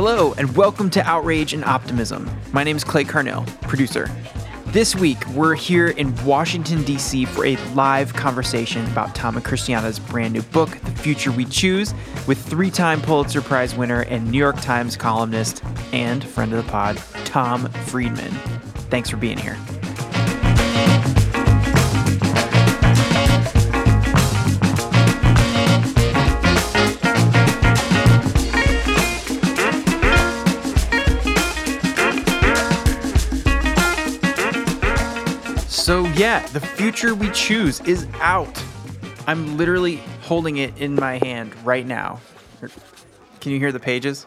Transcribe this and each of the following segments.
Hello, and welcome to Outrage and Optimism. My name is Clay Carnill, producer. This week, we're here in Washington, D.C. for a live conversation about Tom and Christiana's brand new book, The Future We Choose, with three time Pulitzer Prize winner and New York Times columnist and friend of the pod, Tom Friedman. Thanks for being here. So, yeah, the future we choose is out. I'm literally holding it in my hand right now. Can you hear the pages?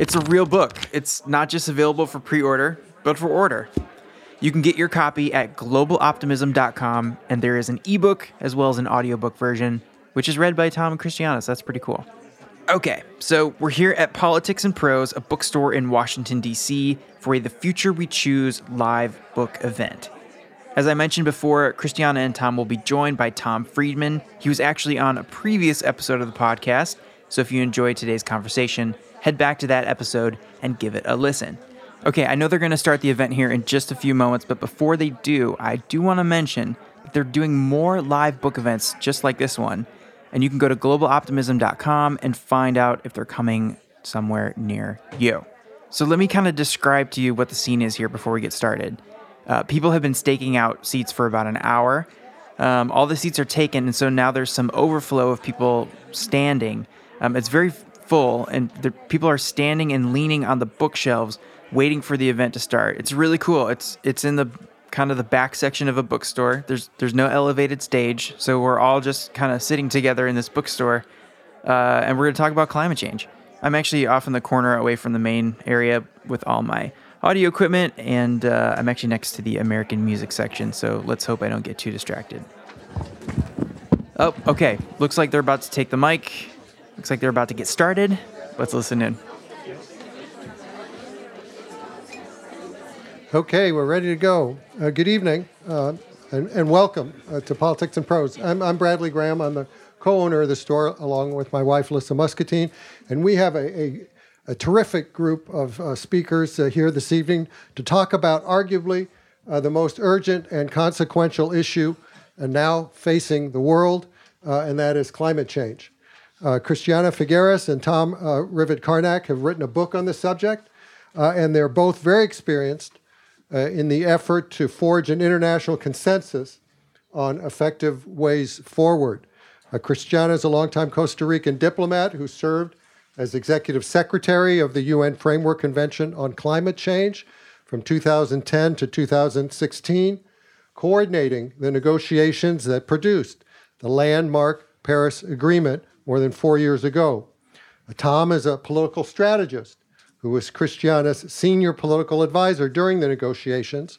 It's a real book. It's not just available for pre order, but for order. You can get your copy at globaloptimism.com, and there is an ebook as well as an audiobook version, which is read by Tom. So that's pretty cool. Okay, so we're here at Politics and Prose, a bookstore in Washington, D.C., for a The Future We Choose live book event. As I mentioned before, Christiana and Tom will be joined by Tom Friedman. He was actually on a previous episode of the podcast, so if you enjoyed today's conversation, head back to that episode and give it a listen. Okay, I know they're going to start the event here in just a few moments, but before they do, I do want to mention that they're doing more live book events just like this one, and you can go to globaloptimism.com and find out if they're coming somewhere near you. So let me kind of describe to you what the scene is here before we get started. Uh, people have been staking out seats for about an hour. Um, all the seats are taken, and so now there's some overflow of people standing. Um, it's very full, and the, people are standing and leaning on the bookshelves, waiting for the event to start. It's really cool. It's it's in the kind of the back section of a bookstore. There's there's no elevated stage, so we're all just kind of sitting together in this bookstore, uh, and we're going to talk about climate change. I'm actually off in the corner away from the main area with all my audio equipment, and uh, I'm actually next to the American music section, so let's hope I don't get too distracted. Oh, okay. Looks like they're about to take the mic. Looks like they're about to get started. Let's listen in. Okay, we're ready to go. Uh, good evening uh, and, and, welcome uh, to Politics and Prose. I'm, I'm, Bradley Graham. I'm the co owner of the store along with my wife, Lissa Muscatine. And we have a, a, a terrific group of uh, speakers uh, here this evening to talk about arguably uh, the most urgent and consequential issue now facing the world, and that is climate change. Christiana Figueres and Tom Rivett-Carnac have written a book on the subject, and they're both very experienced uh, in the effort to forge an international consensus on effective ways forward. Uh, Christiana is a longtime Costa Rican diplomat who served as executive secretary of the UN Framework Convention on Climate Change from 2010 to 2016, coordinating the negotiations that produced the landmark Paris Agreement more than four years ago. Tom is a political strategist who was Christiana's senior political advisor during the negotiations.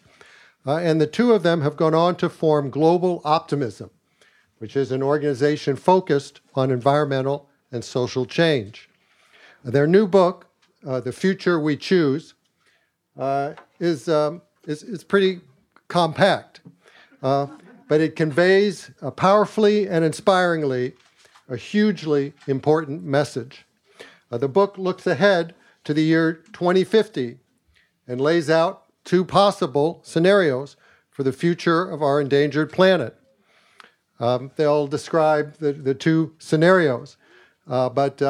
Uh, and the two of them have gone on to form Global Optimism, which is an organization focused on environmental and social change. Their new book, uh, The Future We Choose, uh, is, um, is, is, pretty compact, uh, but it conveys uh, powerfully and inspiringly a hugely important message. Uh, the book looks ahead to the year 2050 and lays out two possible scenarios for the future of our endangered planet. Um, they'll describe the, the two scenarios, uh, but,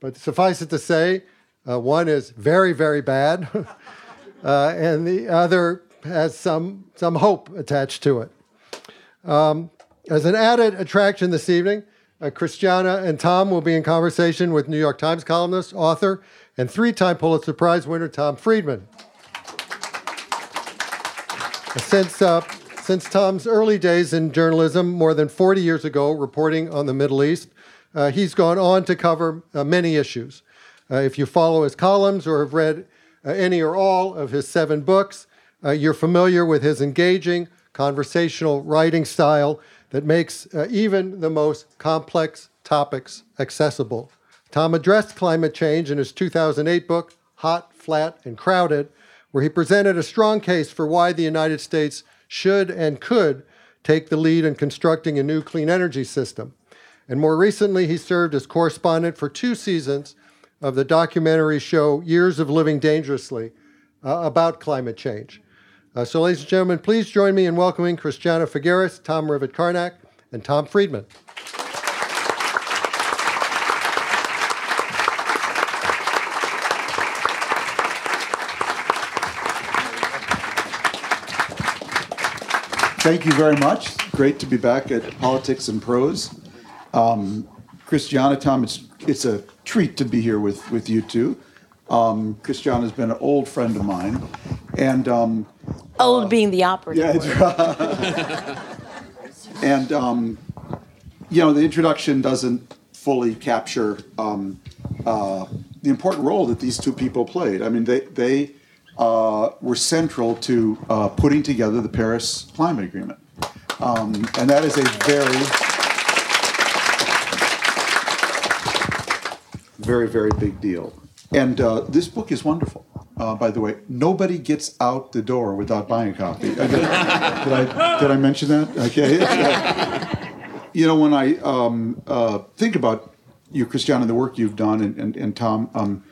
but suffice it to say, uh, one is very, very bad, uh, and the other has some, some hope attached to it. Um, as an added attraction this evening, uh, Christiana and Tom will be in conversation with New York Times columnist, author, and three time Pulitzer Prize winner Tom Friedman. since, uh, since Tom's early days in journalism, more than 40 years ago, reporting on the Middle East, uh, he's gone on to cover uh, many issues. Uh, if you follow his columns or have read uh, any or all of his seven books, uh, you're familiar with his engaging conversational writing style that makes even the most complex topics accessible. Tom addressed climate change in his 2008 book, Hot, Flat, and Crowded, where he presented a strong case for why the United States should and could take the lead in constructing a new clean energy system. And more recently, he served as correspondent for two seasons of the documentary show Years of Living Dangerously uh, about climate change. Uh, so, ladies and gentlemen, please join me in welcoming Christiana Figueres, Tom Rivett Carnac, and Tom Friedman. Thank you very much. Great to be back at Politics and Prose. Um, Christiana, Tom, it's, it's a treat to be here with, with you two. Um, Christiana has been an old friend of mine. And um, old uh, being the operative. Yeah, and um, you know, the introduction doesn't fully capture um, uh, the important role that these two people played. I mean, they, they uh, were central to uh, putting together the Paris Climate Agreement. Um, and that is a very, very, very big deal. And uh, this book is wonderful. Uh, by the way, nobody gets out the door without buying a copy. did, I, did I mention that? Okay. you know, when I um, uh, think about you, Christian, and the work you've done, and, and, and Tom, um,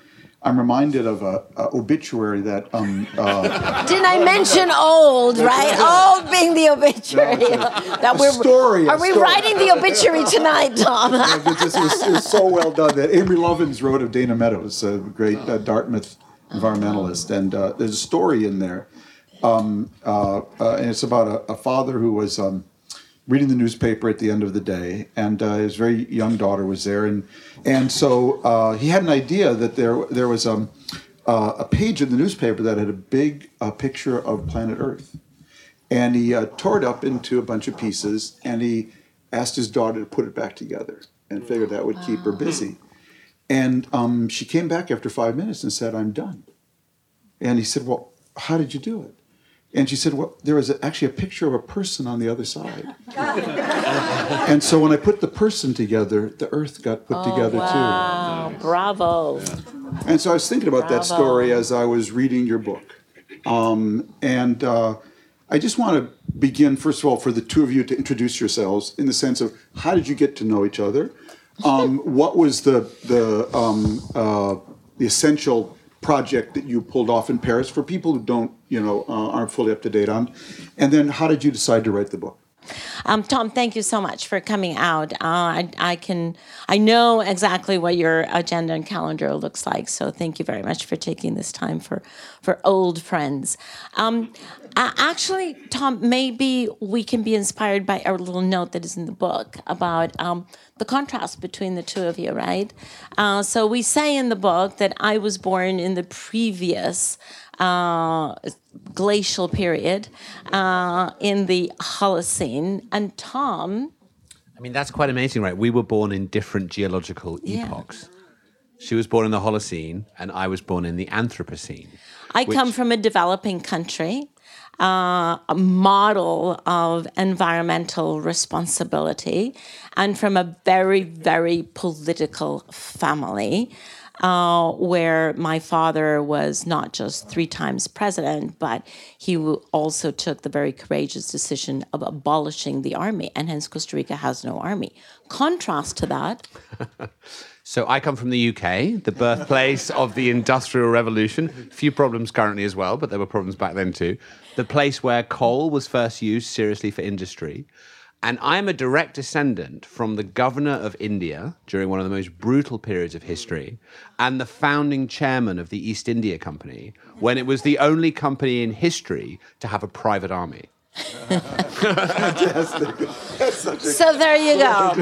I'm reminded of a, a obituary that. Um, uh, Didn't I mention old? Right, old being the obituary. No, that we're story. Are we story. writing the obituary tonight, Tom? yeah, it, was, it, was, so well done that Amory Lovins wrote of Dana Meadows, a great uh, Dartmouth environmentalist, and uh, there's a story in there, um, uh, uh, and it's about a, a father who was. Um, reading the newspaper at the end of the day, and uh, his very young daughter was there, and and so uh, he had an idea that there there was um, uh, a page in the newspaper that had a big uh, picture of planet Earth, and he uh, tore it up into a bunch of pieces, and he asked his daughter to put it back together, and figured that would keep her busy, and um, she came back after five minutes and said, "I'm done," and he said, "Well, how did you do it?" And she said, Well, there was actually a picture of a person on the other side. and so when I put the person together, the earth got put oh, together wow. too. Bravo. And so I was thinking about Bravo. that story as I was reading your book. Um, and uh, I just want to begin, first of all, for the two of you to introduce yourselves in the sense of how did you get to know each other? Um, what was the, the, um, uh, the essential project that you pulled off in Paris for people who don't, you know, uh, aren't fully up to date on? And then how did you decide to write the book? Um, Tom, thank you so much for coming out. Uh, I, I, can, I know exactly what your agenda and calendar looks like. So thank you very much for taking this time for, for old friends. Um, actually, Tom, maybe we can be inspired by a little note that is in the book about um, the contrast between the two of you, right? Uh, so we say in the book that I was born in the previous uh, glacial period uh, in the Holocene, and Tom. I mean, that's quite amazing, right? We were born in different geological epochs. Yeah. She was born in the Holocene, and I was born in the Anthropocene. I which... come from a developing country uh, a model of environmental responsibility and from a very, very political family. Uh, where my father was not just three times president, but he also took the very courageous decision of abolishing the army, and hence Costa Rica has no army. Contrast to that. So I come from the UK, the birthplace of the Industrial Revolution. Few problems currently as well, but there were problems back then too. The place where coal was first used seriously for industry. And I'm a direct descendant from the governor of India during one of the most brutal periods of history and the founding chairman of the East India Company when it was the only company in history to have a private army. Fantastic. so there you go.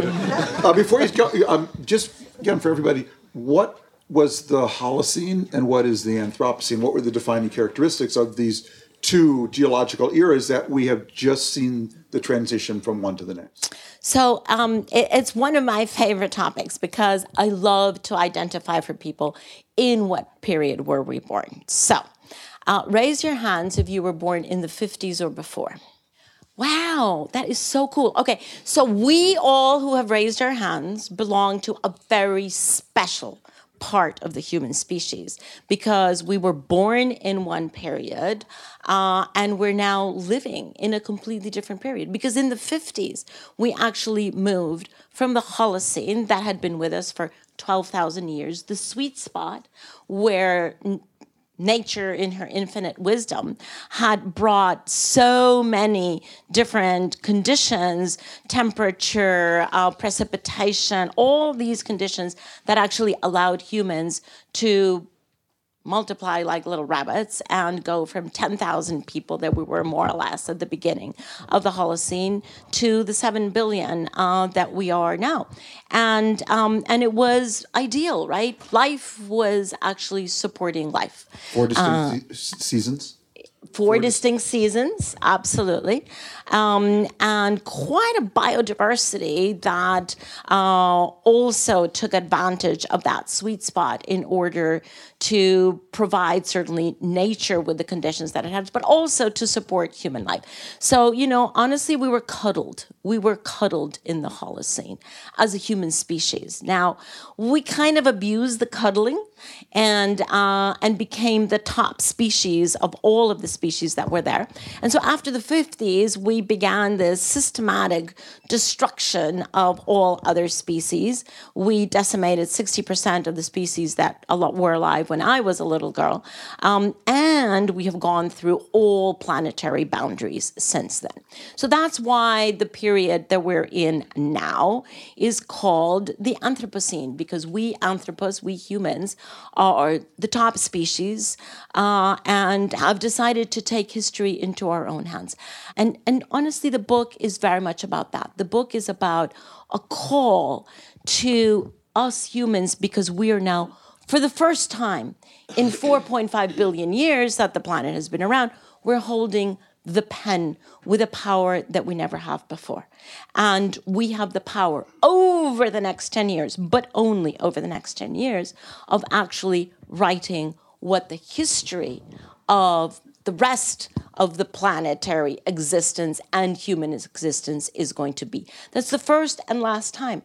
Uh, before you go, um, just again for everybody, what was the Holocene and what is the Anthropocene? What were the defining characteristics of these two geological eras that we have just seen the transition from one to the next? So um, it, it's one of my favorite topics because I love to identify for people in what period were we born. So uh, raise your hands if you were born in the 50s or before. Wow, that is so cool. Okay, so we all who have raised our hands belong to a very special part of the human species because we were born in one period uh, and we're now living in a completely different period. Because in the 50s, we actually moved from the Holocene that had been with us for 12,000 years, the sweet spot where nature in her infinite wisdom had brought so many different conditions temperature uh, precipitation all these conditions that actually allowed humans to multiply like little rabbits and go from 10,000 people that we were more or less at the beginning of the Holocene to the 7 billion uh, that we are now. And, um, and it was ideal, right? Life was actually supporting life. Four distinct se- seasons. Four distinct seasons, absolutely, um, and quite a biodiversity that uh, also took advantage of that sweet spot in order to provide certainly nature with the conditions that it has, but also to support human life. So, you know, honestly, we were cuddled. We were cuddled in the Holocene as a human species. Now, we kind of abused the cuddling and uh, and became the top species of all of the species that were there. And so after the 50s, we began this systematic destruction of all other species. We decimated 60% of the species that were alive when I was a little girl. Um, and we have gone through all planetary boundaries since then. So that's why the period that we're in now is called the Anthropocene, because we anthropos, we humans, are the top species uh, and have decided to take history into our own hands. And, and honestly, the book is very much about that. The book is about a call to us humans because we are now, for the first time in 4.5 billion years that the planet has been around, we're holding the pen with a power that we never have before. And we have the power over the next 10 years, but only over the next 10 years, of actually writing what the history of the rest of the planetary existence and human existence is going to be. That's the first and last time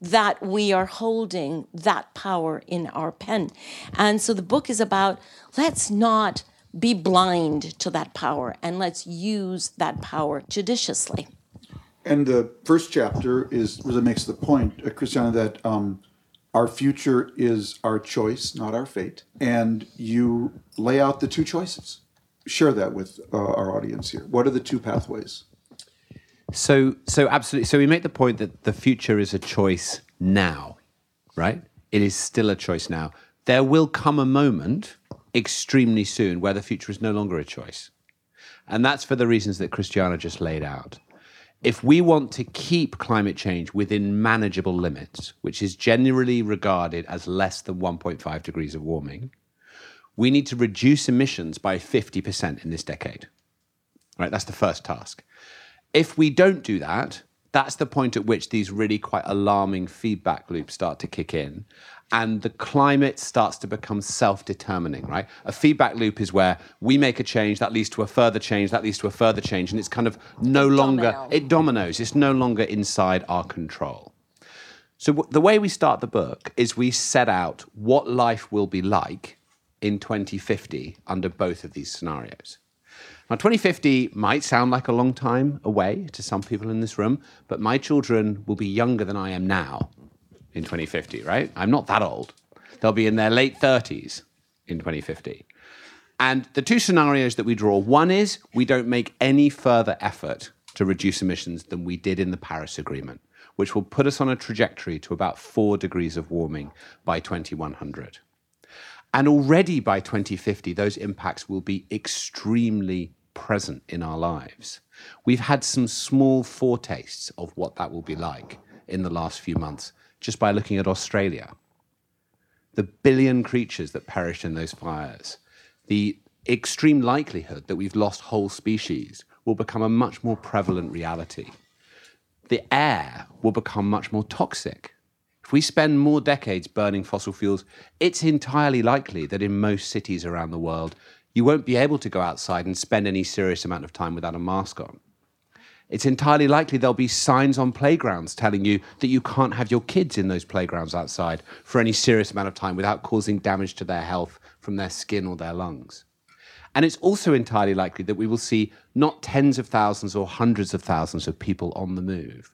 that we are holding that power in our pen. And so the book is about let's not be blind to that power and let's use that power judiciously. And the first chapter is really makes the point, uh, Christiana, that um, our future is our choice, not our fate. And you lay out the two choices. Share that with uh, our audience here. What are the two pathways? So, so absolutely. So we make the point that the future is a choice now, right? It is still a choice now. There will come a moment extremely soon where the future is no longer a choice. And that's for the reasons that Christiana just laid out. If we want to keep climate change within manageable limits, which is generally regarded as less than 1.5 degrees of warming, we need to reduce emissions by 50% in this decade. Right? That's the first task. If we don't do that, that's the point at which these really quite alarming feedback loops start to kick in and the climate starts to become self-determining right a feedback loop is where we make a change that leads to a further change that leads to a further change and it's kind of no longer domino. it dominoes it's no longer inside our control so w- the way we start the book is we set out what life will be like in 2050 under both of these scenarios now, 2050 might sound like a long time away to some people in this room, but my children will be younger than I am now in 2050, right? I'm not that old. They'll be in their late 30s in 2050. And the two scenarios that we draw one is we don't make any further effort to reduce emissions than we did in the Paris Agreement, which will put us on a trajectory to about four degrees of warming by 2100. And already by 2050, those impacts will be extremely present in our lives. We've had some small foretastes of what that will be like in the last few months just by looking at Australia. The billion creatures that perished in those fires, the extreme likelihood that we've lost whole species will become a much more prevalent reality. The air will become much more toxic. If we spend more decades burning fossil fuels, it's entirely likely that in most cities around the world, you won't be able to go outside and spend any serious amount of time without a mask on. It's entirely likely there'll be signs on playgrounds telling you that you can't have your kids in those playgrounds outside for any serious amount of time without causing damage to their health from their skin or their lungs. And it's also entirely likely that we will see not tens of thousands or hundreds of thousands of people on the move,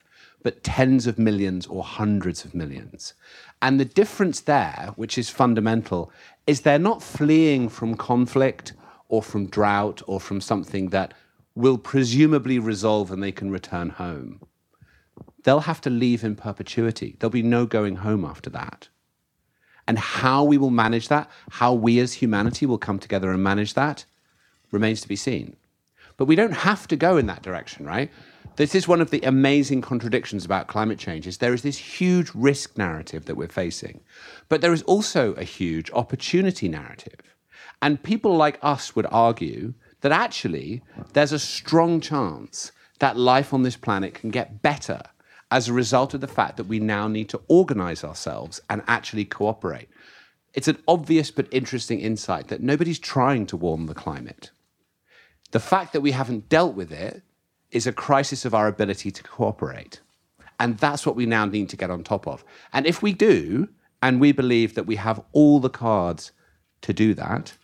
but tens of millions or hundreds of millions. And the difference there, which is fundamental, is they're not fleeing from conflict or from drought or from something that will presumably resolve and they can return home. They'll have to leave in perpetuity. There'll be no going home after that. And how we will manage that, how we as humanity will come together and manage that, remains to be seen. But we don't have to go in that direction, right? This is one of the amazing contradictions about climate change is there is this huge risk narrative that we're facing. But there is also a huge opportunity narrative. And people like us would argue that actually there's a strong chance that life on this planet can get better as a result of the fact that we now need to organize ourselves and actually cooperate. It's an obvious but interesting insight that nobody's trying to warm the climate. The fact that we haven't dealt with it is a crisis of our ability to cooperate. And that's what we now need to get on top of. And if we do, and we believe that we have all the cards to do that,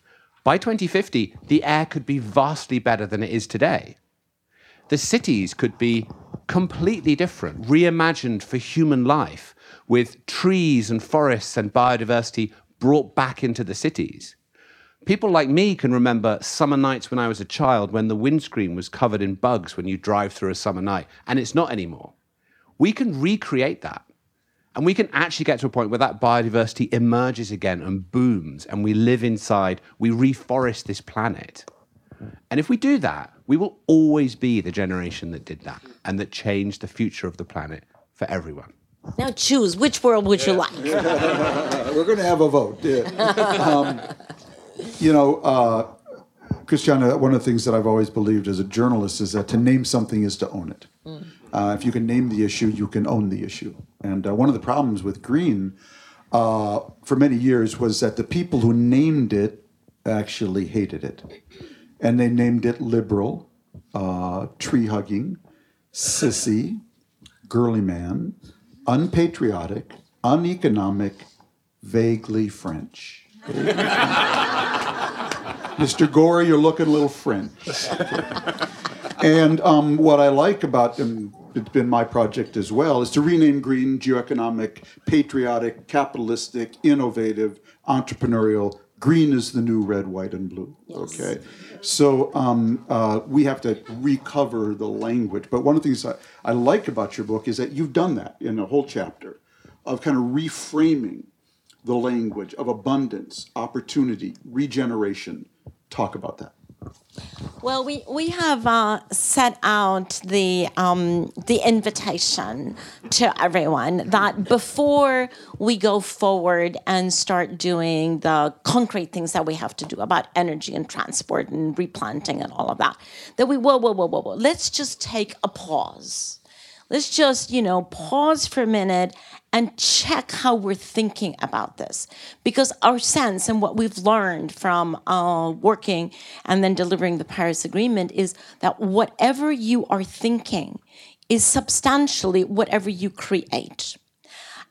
by 2050, the air could be vastly better than it is today. The cities could be completely different, reimagined for human life, with trees and forests and biodiversity brought back into the cities. People like me can remember summer nights when I was a child when the windscreen was covered in bugs when you drive through a summer night, and it's not anymore. We can recreate that. And we can actually get to a point where that biodiversity emerges again and booms, and we live inside, we reforest this planet. And if we do that, we will always be the generation that did that and that changed the future of the planet for everyone. Now choose which world would you like? We're going to have a vote. Yeah. Um, you know, uh, Christiana, one of the things that I've always believed as a journalist is that to name something is to own it. Uh, if you can name the issue, you can own the issue. And uh, one of the problems with green uh, for many years was that the people who named it actually hated it. And they named it liberal, uh, tree hugging, sissy, girly man, unpatriotic, uneconomic, vaguely French. Mr. Gore, you're looking a little French. and um, what I like about them, it's been my project as well, is to rename green geoeconomic, patriotic, capitalistic, innovative, entrepreneurial. Green is the new red, white, and blue. Okay, so um, uh, we have to recover the language. But one of the things I, I like about your book is that you've done that in a whole chapter of kind of reframing the language of abundance, opportunity, regeneration. Talk about that. Well, we, we have uh, set out the, um, the invitation to everyone that before we go forward and start doing the concrete things that we have to do about energy and transport and replanting and all of that, that we, whoa, whoa, whoa, whoa, whoa, let's just take a pause. Let's just, you know, pause for a minute and check how we're thinking about this. Because our sense and what we've learned from uh, working and then delivering the Paris Agreement is that whatever you are thinking is substantially whatever you create.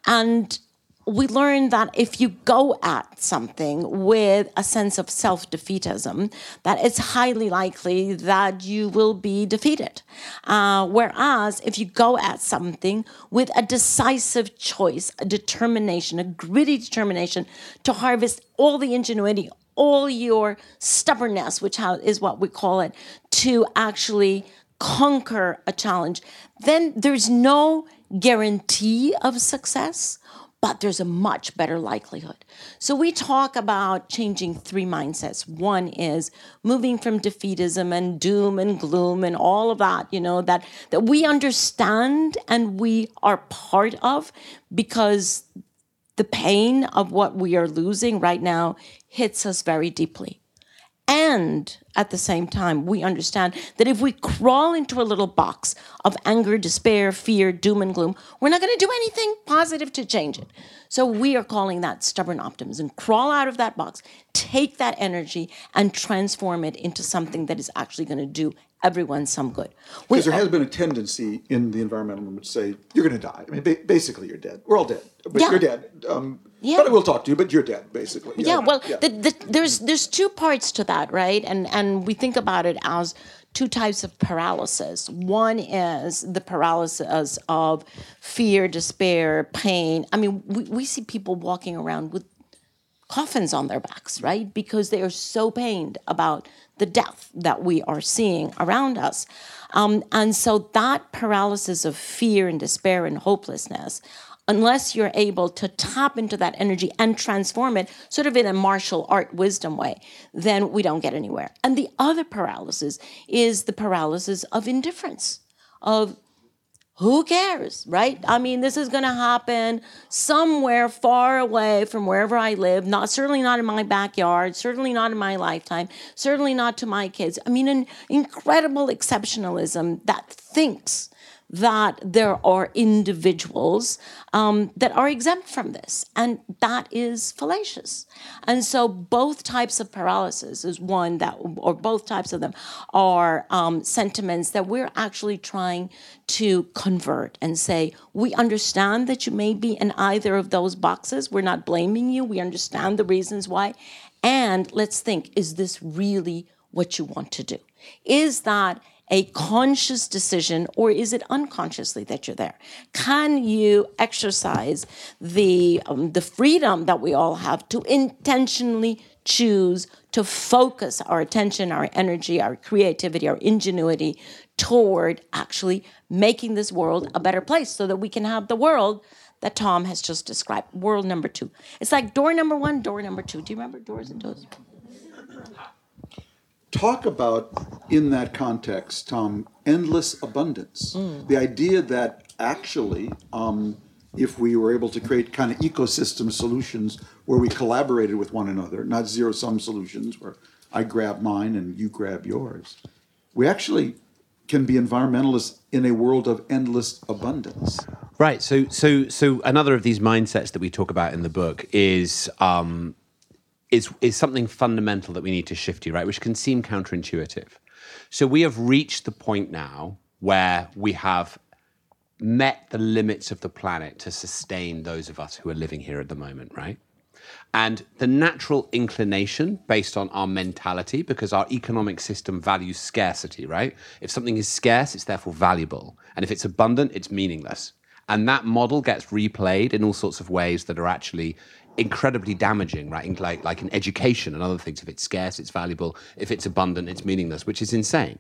And we learned that if you go at something with a sense of self-defeatism, that it's highly likely that you will be defeated. Uh, whereas if you go at something with a decisive choice, a determination, a gritty determination to harvest all the ingenuity, all your stubbornness, which is what we call it, to actually conquer a challenge, then there's no guarantee of success but there's a much better likelihood. So we talk about changing three mindsets. One is moving from defeatism and doom and gloom and all of that, you know, that that we understand and we are part of because the pain of what we are losing right now hits us very deeply. And at the same time, we understand that if we crawl into a little box of anger, despair, fear, doom, and gloom, we're not going to do anything positive to change it. So we are calling that stubborn optimism. Crawl out of that box, take that energy, and transform it into something that is actually going to do everyone some good. Because there has been a tendency in the environmental movement to say, you're going to die. I mean, ba- basically, you're dead. We're all dead. But Yeah. you're dead. Um, Yeah. But I will talk to you, but you're dead, basically. yeah well yeah. The, the, there's there's two parts to that right and and we think about it as two types of paralysis. One is the paralysis of fear, despair, pain. I mean, we, we see people walking around with coffins on their backs, right? Because they are so pained about the death that we are seeing around us. Um, and so that paralysis of fear and despair and hopelessness, unless you're able to tap into that energy and transform it sort of in a martial art wisdom way, then we don't get anywhere. And the other paralysis is the paralysis of indifference, of who cares, right? I mean, this is going to happen somewhere far away from wherever I live, not certainly not in my backyard, certainly not in my lifetime, certainly not to my kids. I mean, an incredible exceptionalism that thinks that there are individuals um, that are exempt from this, and that is fallacious. And so, both types of paralysis is one that, or both types of them, are um, sentiments that we're actually trying to convert and say, we understand that you may be in either of those boxes. We're not blaming you. We understand the reasons why. And let's think is this really what you want to do? Is that a conscious decision or is it unconsciously that you're there? Can you exercise the, um, the freedom that we all have to intentionally choose to focus our attention, our energy, our creativity, our ingenuity toward actually making this world a better place so that we can have the world that Tom has just described. World number two. It's like door number one, door number two. Do you remember doors and doors? Talk about in that context, Tom, endless abundance. Mm. The idea that actually, um, if we were able to create kind of ecosystem solutions where we collaborated with one another, not zero sum solutions where I grab mine and you grab yours, we actually can be environmentalists in a world of endless abundance. Right. So, so, so another of these mindsets that we talk about in the book is um, is is something fundamental that we need to shift to, right? Which can seem counterintuitive. So we have reached the point now where we have met the limits of the planet to sustain those of us who are living here at the moment, right? And the natural inclination based on our mentality, because our economic system values scarcity, right? If something is scarce, it's therefore valuable. And if it's abundant, it's meaningless. And that model gets replayed in all sorts of ways that are actually incredibly damaging, right? In, like, like in education and other things. If it's scarce, it's valuable. If it's abundant, it's meaningless, which is insane.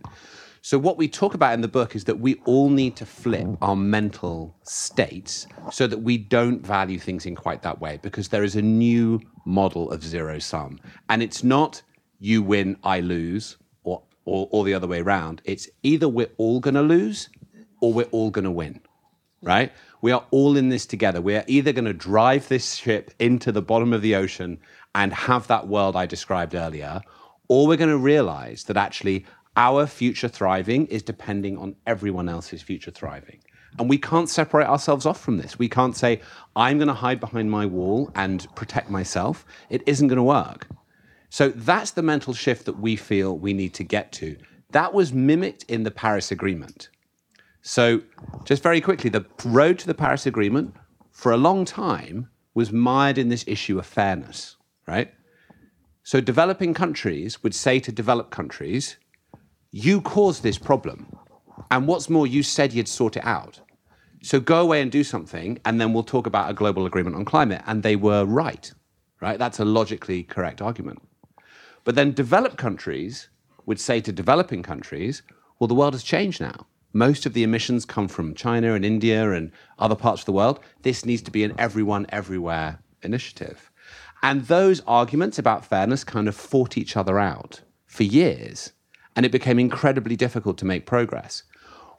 So, what we talk about in the book is that we all need to flip our mental states so that we don't value things in quite that way because there is a new model of zero sum. And it's not you win, I lose, or, or, or the other way around. It's either we're all going to lose or we're all going to win, right? We are all in this together. We are either going to drive this ship into the bottom of the ocean and have that world I described earlier, or we're going to realize that actually our future thriving is depending on everyone else's future thriving. And we can't separate ourselves off from this. We can't say, I'm going to hide behind my wall and protect myself. It isn't going to work. So that's the mental shift that we feel we need to get to. That was mimicked in the Paris Agreement. So, just very quickly, the road to the Paris Agreement for a long time was mired in this issue of fairness, right? So, developing countries would say to developed countries, You caused this problem. And what's more, you said you'd sort it out. So, go away and do something, and then we'll talk about a global agreement on climate. And they were right, right? That's a logically correct argument. But then developed countries would say to developing countries, Well, the world has changed now most of the emissions come from China and India and other parts of the world. This needs to be an everyone, everywhere initiative. And those arguments about fairness kind of fought each other out for years. And it became incredibly difficult to make progress.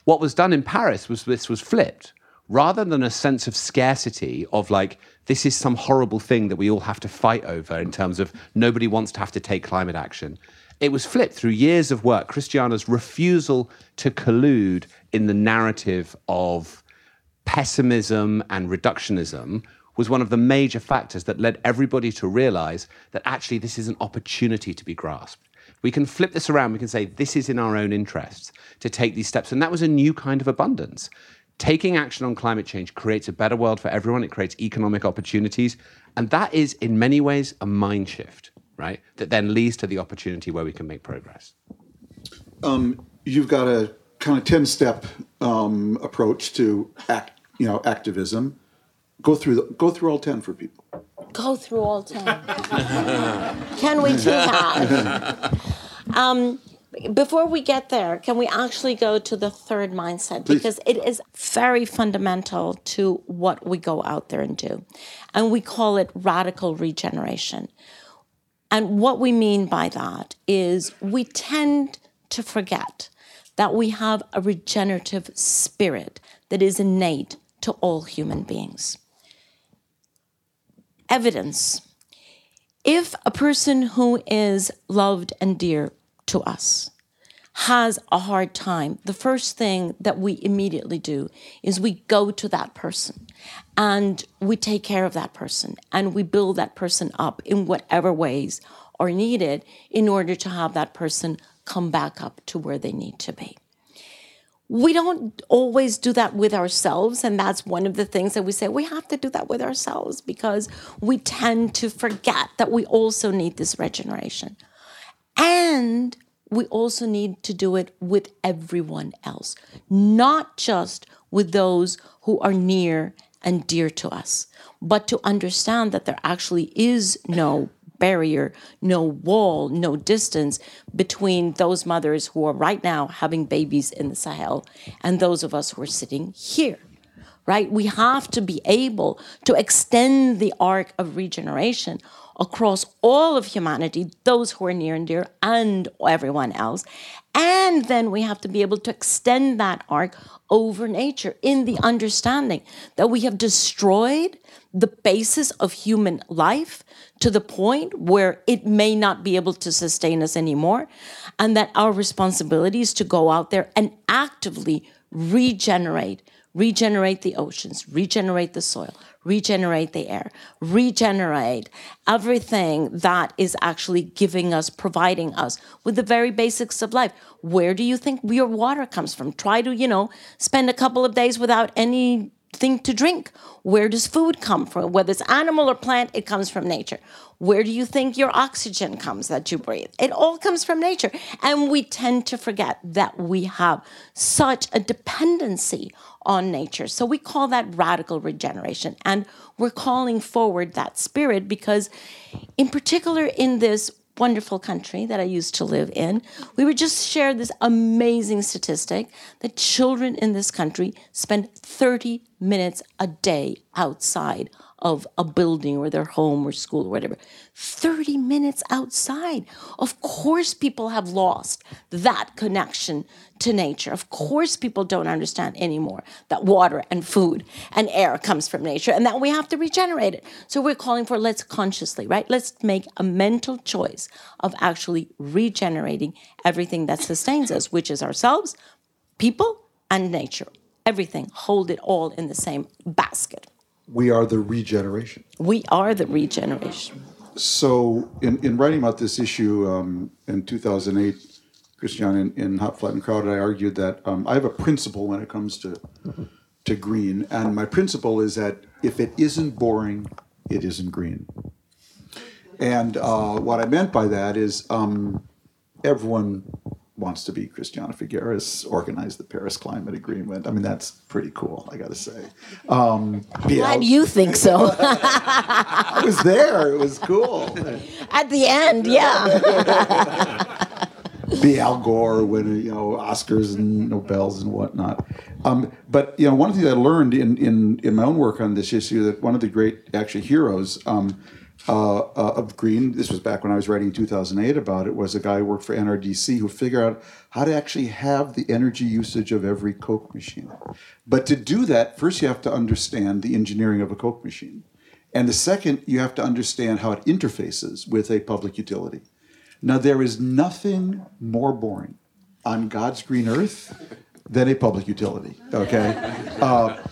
What was done in Paris was this was flipped. Rather than a sense of scarcity, of like, this is some horrible thing that we all have to fight over in terms of nobody wants to have to take climate action, it was flipped through years of work. Christiana's refusal to collude in the narrative of pessimism and reductionism was one of the major factors that led everybody to realize that actually this is an opportunity to be grasped. We can flip this around. We can say this is in our own interests to take these steps. And that was a new kind of abundance. Taking action on climate change creates a better world for everyone, it creates economic opportunities. And that is, in many ways, a mind shift right? That then leads to the opportunity where we can make progress. Um, you've got a kind of 10 step um, approach to act, you know, activism. Go through, the, go through all 10 for people. Go through all 10. Can we do that? Um, before we get there, can we actually go to the third mindset? Please. Because it is very fundamental to what we go out there and do. And we call it radical regeneration. And what we mean by that is we tend to forget that we have a regenerative spirit that is innate to all human beings. Evidence. If a person who is loved and dear to us has a hard time, the first thing that we immediately do is we go to that person and we take care of that person and we build that person up in whatever ways are needed in order to have that person come back up to where they need to be. We don't always do that with ourselves, and that's one of the things that we say we have to do that with ourselves because we tend to forget that we also need this regeneration. And we also need to do it with everyone else, not just with those who are near and dear to us, but to understand that there actually is no barrier, no wall, no distance between those mothers who are right now having babies in the Sahel and those of us who are sitting here. Right? We have to be able to extend the arc of regeneration across all of humanity, those who are near and dear, and everyone else. And then we have to be able to extend that arc over nature in the understanding that we have destroyed the basis of human life to the point where it may not be able to sustain us anymore, and that our responsibility is to go out there and actively regenerate, regenerate the oceans, regenerate the soil, regenerate the air, regenerate everything that is actually giving us, providing us with the very basics of life. Where do you think your water comes from? Try to, you know, spend a couple of days without any thing to drink. Where does food come from? Whether it's animal or plant, it comes from nature. Where do you think your oxygen comes that you breathe? It all comes from nature. And we tend to forget that we have such a dependency on nature. So we call that radical regeneration. And we're calling forward that spirit because, in particular, in this wonderful country that I used to live in, we were just shared this amazing statistic that children in this country spend 30 minutes a day outside of a building or their home or school or whatever. 30 minutes outside. Of course, people have lost that connection to nature. Of course, people don't understand anymore that water and food and air comes from nature and that we have to regenerate it. So we're calling for let's consciously, right? Let's make a mental choice of actually regenerating everything that sustains us, which is ourselves, people, and nature. Everything, hold it all in the same basket. We are the regeneration. We are the regeneration. So, in, in writing about this issue um, in 2008, Christian, in, in Hot, Flat, and Crowded, I argued that um, I have a principle when it comes to to green, and my principle is that if it isn't boring, it isn't green. And uh, what I meant by that is um, everyone wants to be Christiana Figueres, organized the Paris Climate Agreement. I mean, that's pretty cool, I got to say. Um, Glad you think so. I was there. It was cool. At the end, yeah. be Al Gore winning, you know, Oscars and Nobels and whatnot. Um, but you know, one of the things I learned in, in in my own work on this issue that one of the great actually heroes um, uh, uh, of green, this was back when I was writing in 2008 about it, was a guy who worked for NRDC who figured out how to actually have the energy usage of every Coke machine. But to do that, first you have to understand the engineering of a Coke machine. And the second, you have to understand how it interfaces with a public utility. Now, there is nothing more boring on God's green earth than a public utility, okay? Uh,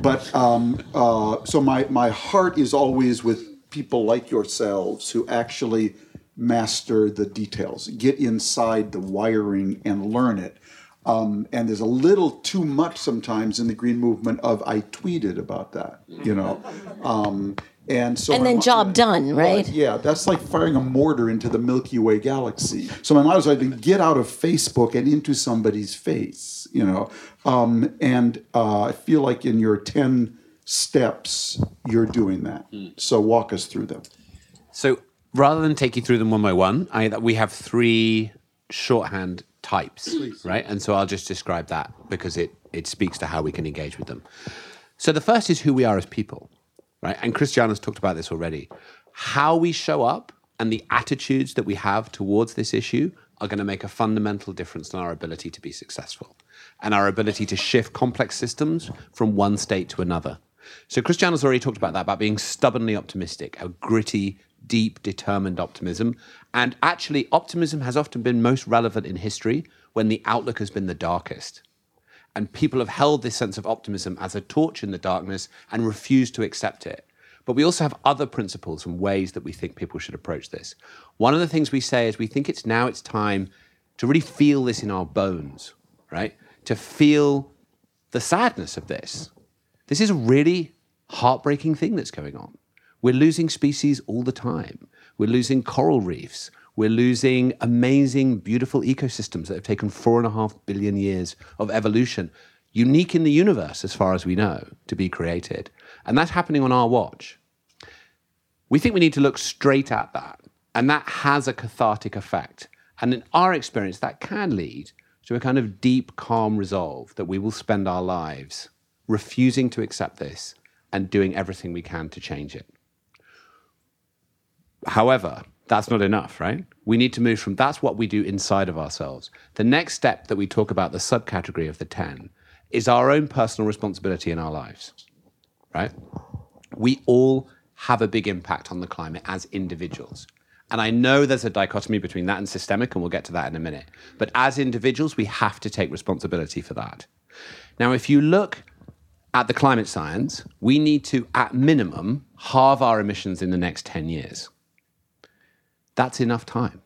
but um, uh, so my, my heart is always with people like yourselves who actually master the details, get inside the wiring and learn it. Um, and there's a little too much sometimes in the green movement of I tweeted about that, you know. Um, and so And then job done, right? yeah, that's like firing a mortar into the Milky Way galaxy. So my motto is like get out of Facebook and into somebody's face, you know. Um, and uh, I feel like in your ten steps, you're doing that. Hmm. So walk us through them. So rather than take you through them one by one, I, we have three shorthand types, right? And so I'll just describe that because it, it speaks to how we can engage with them. So the first is who we are as people, right? And Christiana's talked about this already. How we show up and the attitudes that we have towards this issue are going to make a fundamental difference in our ability to be successful and our ability to shift complex systems from one state to another. So Christiana's already talked about that, about being stubbornly optimistic, a gritty, deep, determined optimism. And actually, optimism has often been most relevant in history when the outlook has been the darkest. And people have held this sense of optimism as a torch in the darkness and refused to accept it. But we also have other principles and ways that we think people should approach this. One of the things we say is we think it's now it's time to really feel this in our bones, right? To feel the sadness of this. This is a really heartbreaking thing that's going on. We're losing species all the time. We're losing coral reefs. We're losing amazing, beautiful ecosystems that have taken four and a half billion years of evolution, unique in the universe, as far as we know, to be created. And that's happening on our watch. We think we need to look straight at that. And that has a cathartic effect. And in our experience, that can lead to a kind of deep, calm resolve that we will spend our lives refusing to accept this and doing everything we can to change it. However, that's not enough, right? We need to move from that's what we do inside of ourselves. The next step that we talk about, the subcategory of the 10, is our own personal responsibility in our lives, right? We all have a big impact on the climate as individuals. And I know there's a dichotomy between that and systemic, and we'll get to that in a minute. But as individuals, we have to take responsibility for that. Now, if you look at the climate science, we need to, at minimum, halve our emissions in the next 10 years. That's enough time.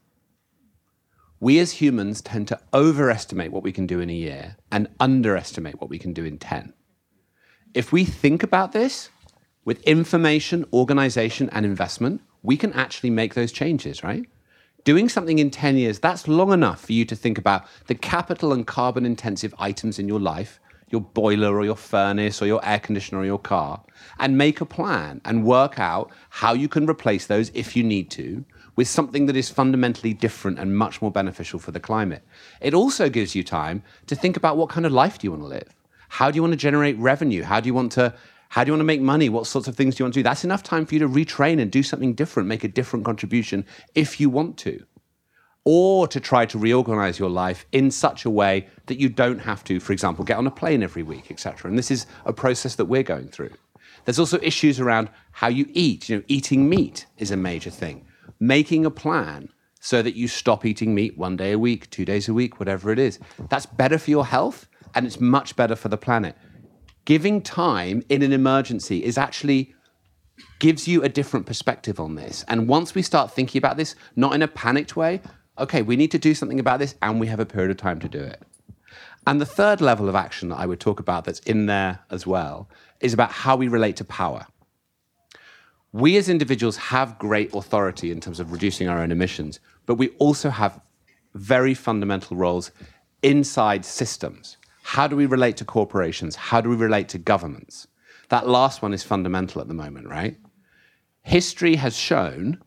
We as humans tend to overestimate what we can do in a year and underestimate what we can do in 10. If we think about this with information, organization, and investment, we can actually make those changes, right? Doing something in 10 years, that's long enough for you to think about the capital and carbon intensive items in your life, your boiler or your furnace or your air conditioner or your car, and make a plan and work out how you can replace those if you need to with something that is fundamentally different and much more beneficial for the climate. It also gives you time to think about what kind of life do you want to live? How do you want to generate revenue? How do you want to how do you want to make money? What sorts of things do you want to do? That's enough time for you to retrain and do something different, make a different contribution if you want to. Or to try to reorganize your life in such a way that you don't have to, for example, get on a plane every week, etc. And this is a process that we're going through. There's also issues around how you eat. You know, eating meat is a major thing. Making a plan so that you stop eating meat one day a week, two days a week, whatever it is. That's better for your health and it's much better for the planet. Giving time in an emergency is actually gives you a different perspective on this. And once we start thinking about this, not in a panicked way, okay, we need to do something about this and we have a period of time to do it. And the third level of action that I would talk about that's in there as well is about how we relate to power. We as individuals have great authority in terms of reducing our own emissions, but we also have very fundamental roles inside systems. How do we relate to corporations? How do we relate to governments? That last one is fundamental at the moment, right? History has shown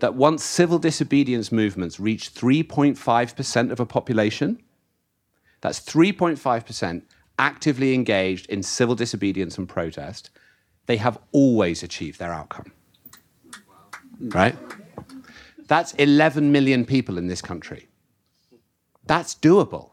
that once civil disobedience movements reach 3.5% of a population, that's 3.5% actively engaged in civil disobedience and protest, they have always achieved their outcome. Right? That's 11 million people in this country. That's doable.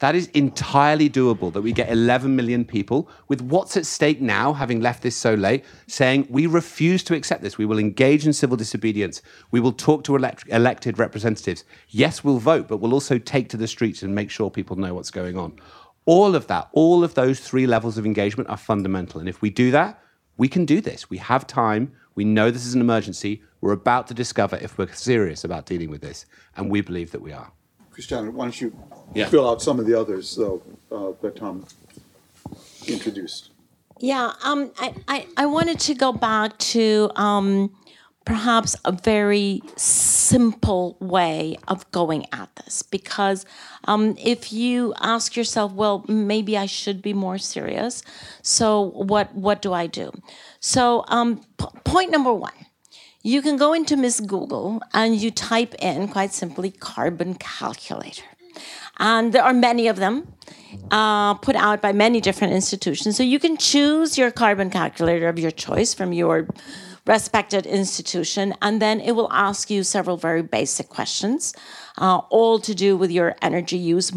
That is entirely doable that we get 11 million people with what's at stake now, having left this so late, saying we refuse to accept this. We will engage in civil disobedience. We will talk to elect- elected representatives. Yes, we'll vote, but we'll also take to the streets and make sure people know what's going on. All of that, all of those three levels of engagement are fundamental. And if we do that, we can do this. We have time. We know this is an emergency. We're about to discover if we're serious about dealing with this. And we believe that we are. Christiana, why don't you Yeah. fill out some of the others though uh, that Tom introduced? Yeah, um, I, I, I wanted to go back to um, perhaps a very simple way of going at this because um, if you ask yourself, well, maybe I should be more serious. So what what do I do? So um, p- point number one. You can go into Miss Google and you type in quite simply carbon calculator. And there are many of them uh, put out by many different institutions. So you can choose your carbon calculator of your choice from your respected institution, and then it will ask you several very basic questions, uh, all to do with your energy use,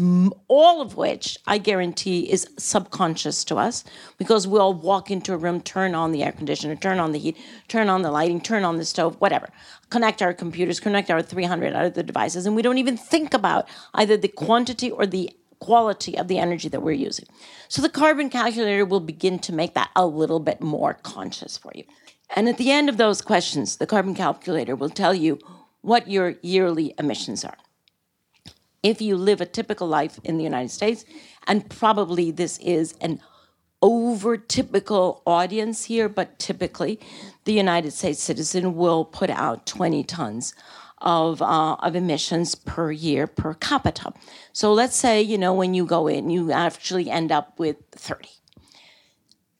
all of which I guarantee is subconscious to us because we all walk into a room, turn on the air conditioner, turn on the heat, turn on the lighting, turn on the stove, whatever, connect our computers, connect our 300 other devices, and we don't even think about either the quantity or the quality of the energy that we're using. So the carbon calculator will begin to make that a little bit more conscious for you. And at the end of those questions, the carbon calculator will tell you what your yearly emissions are. If you live a typical life in the United States, and probably this is an over typical audience here, but typically the United States citizen will put out 20 tons of, uh, of emissions per year per capita. So let's say, you know, when you go in, you actually end up with 30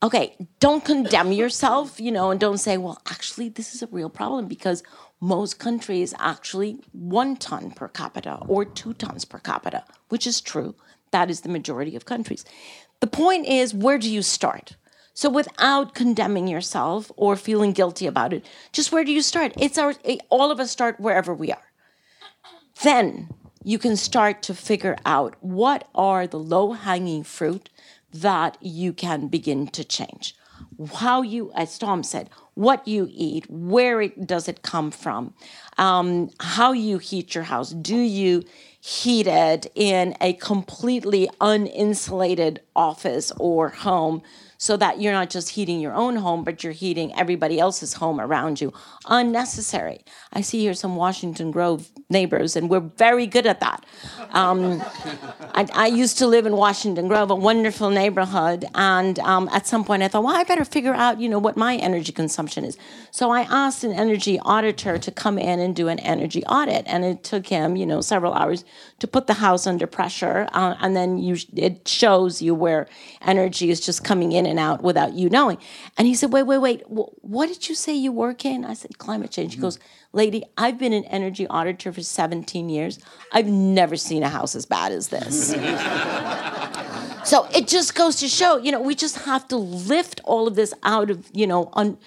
okay, don't condemn yourself, you know, and don't say, well, actually, this is a real problem because most countries actually one ton per capita or two tons per capita, which is true. That is the majority of countries. The point is, where do you start? So, without condemning yourself or feeling guilty about it, just where do you start? It's our eh, all of us start wherever we are. Then you can start to figure out what are the low hanging fruit that you can begin to change. How you, as Tom said, what you eat, where it does it come from, um, how you heat your house. Do you heat it in a completely uninsulated office or home? So that you're not just heating your own home, but you're heating everybody else's home around you. Unnecessary. I see here some Washington Grove neighbors, and we're very good at that. Um, I, I, used to live in Washington Grove, a wonderful neighborhood, and um, at some point I thought, well, I better figure out, you know, what my energy consumption is. So I asked an energy auditor to come in and do an energy audit, and it took him, you know, several hours to put the house under pressure, uh, and then you, it shows you where energy is just coming in and out without you knowing. And he said, Wait, wait, wait. What did you say you work in? I said, Climate change. He mm-hmm. goes, Lady, I've been an energy auditor for 17 years. I've never seen a house as bad as this. so it just goes to show, you know, we just have to lift all of this out of, you know, un-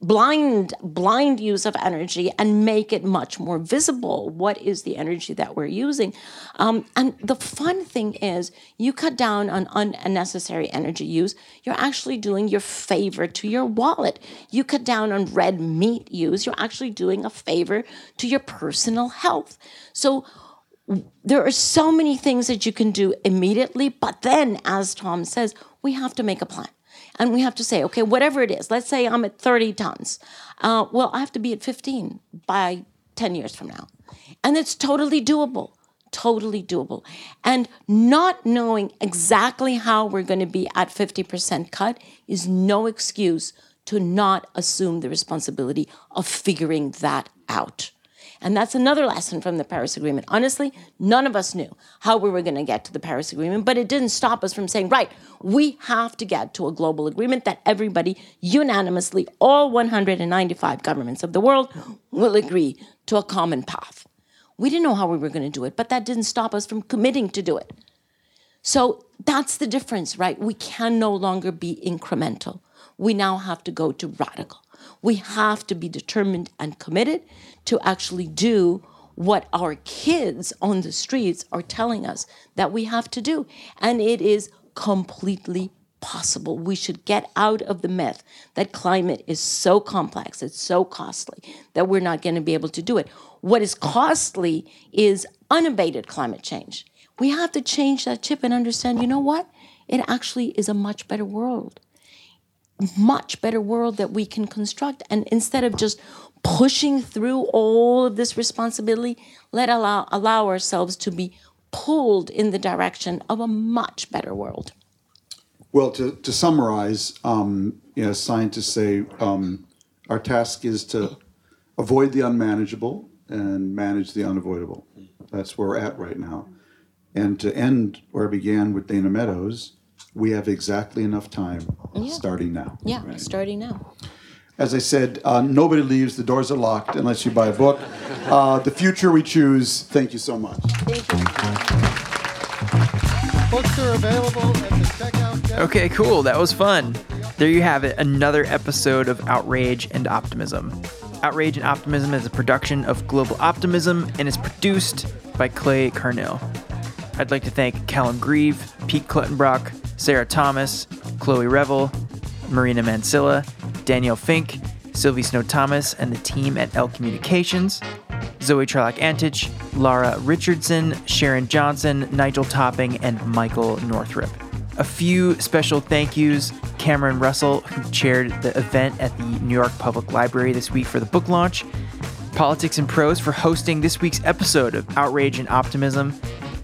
blind blind use of energy and make it much more visible what is the energy that we're using. Um, and the fun thing is you cut down on unnecessary energy use you're actually doing your favor to your wallet. You cut down on red meat use you're actually doing a favor to your personal health. So there are so many things that you can do immediately but then as tom says we have to make a plan and we have to say, okay, whatever it is, let's say I'm at 30 tons. Uh, well, I have to be at 15 by 10 years from now. And it's totally doable, totally doable. And not knowing exactly how we're going to be at 50% cut is no excuse to not assume the responsibility of figuring that out. And that's another lesson from the Paris Agreement. Honestly, none of us knew how we were going to get to the Paris Agreement, but it didn't stop us from saying, right, we have to get to a global agreement that everybody unanimously, all 195 governments of the world, will agree to a common path. We didn't know how we were going to do it, but that didn't stop us from committing to do it. So that's the difference, right? We can no longer be incremental. We now have to go to radical. We have to be determined and committed to actually do what our kids on the streets are telling us that we have to do. And it is completely possible. We should get out of the myth that climate is so complex, it's so costly, that we're not going to be able to do it. What is costly is unabated climate change. We have to change that chip and understand you know what? It actually is a much better world much better world that we can construct. And instead of just pushing through all of this responsibility, let allow, allow ourselves to be pulled in the direction of a much better world. Well, to, to summarize, um, you know, scientists say um, our task is to avoid the unmanageable and manage the unavoidable. That's where we're at right now. And to end where I began with Dana Meadows, we have exactly enough time Yeah. starting now. Yeah, starting now. As I said, uh, nobody leaves, the doors are locked unless you buy a book. Uh, the future we choose, thank you so much. Thank you. Books are available at the checkout desk. Okay, cool. That was fun. There you have it, another episode of Outrage and Optimism. Outrage and Optimism is a production of Global Optimism and is produced by Clay Carnill. I'd like to thank Callum Grieve, Pete Cluttenbrock, Sarah Thomas, Chloe Revel, Marina Mansilla, Danielle Fink, Sylvie Snow Thomas, and the team at L Communications, Zoe Charlock Antich, Lara Richardson, Sharon Johnson, Nigel Topping, and Michael Northrop. A few special thank yous. Cameron Russell, who chaired the event at the New York Public Library this week for the book launch, Politics and Prose for hosting this week's episode of Outrage and Optimism,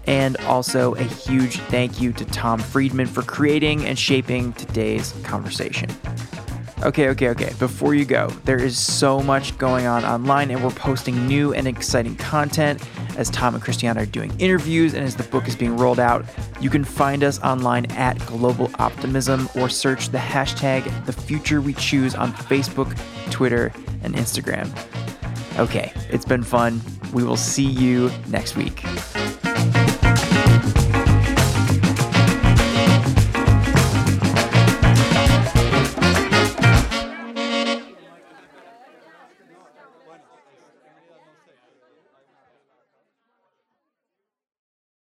and also a huge thank you to Tom Friedman for creating and shaping today's conversation. Okay, okay, okay. Before you go, there is so much going on online, and we're posting new and exciting content as Tom and Christiana are doing interviews and as the book is being rolled out. You can find us online at Global Optimism or search the hashtag The Future We Choose on Facebook, Twitter, and Instagram. Okay, it's been fun. We will see you next week.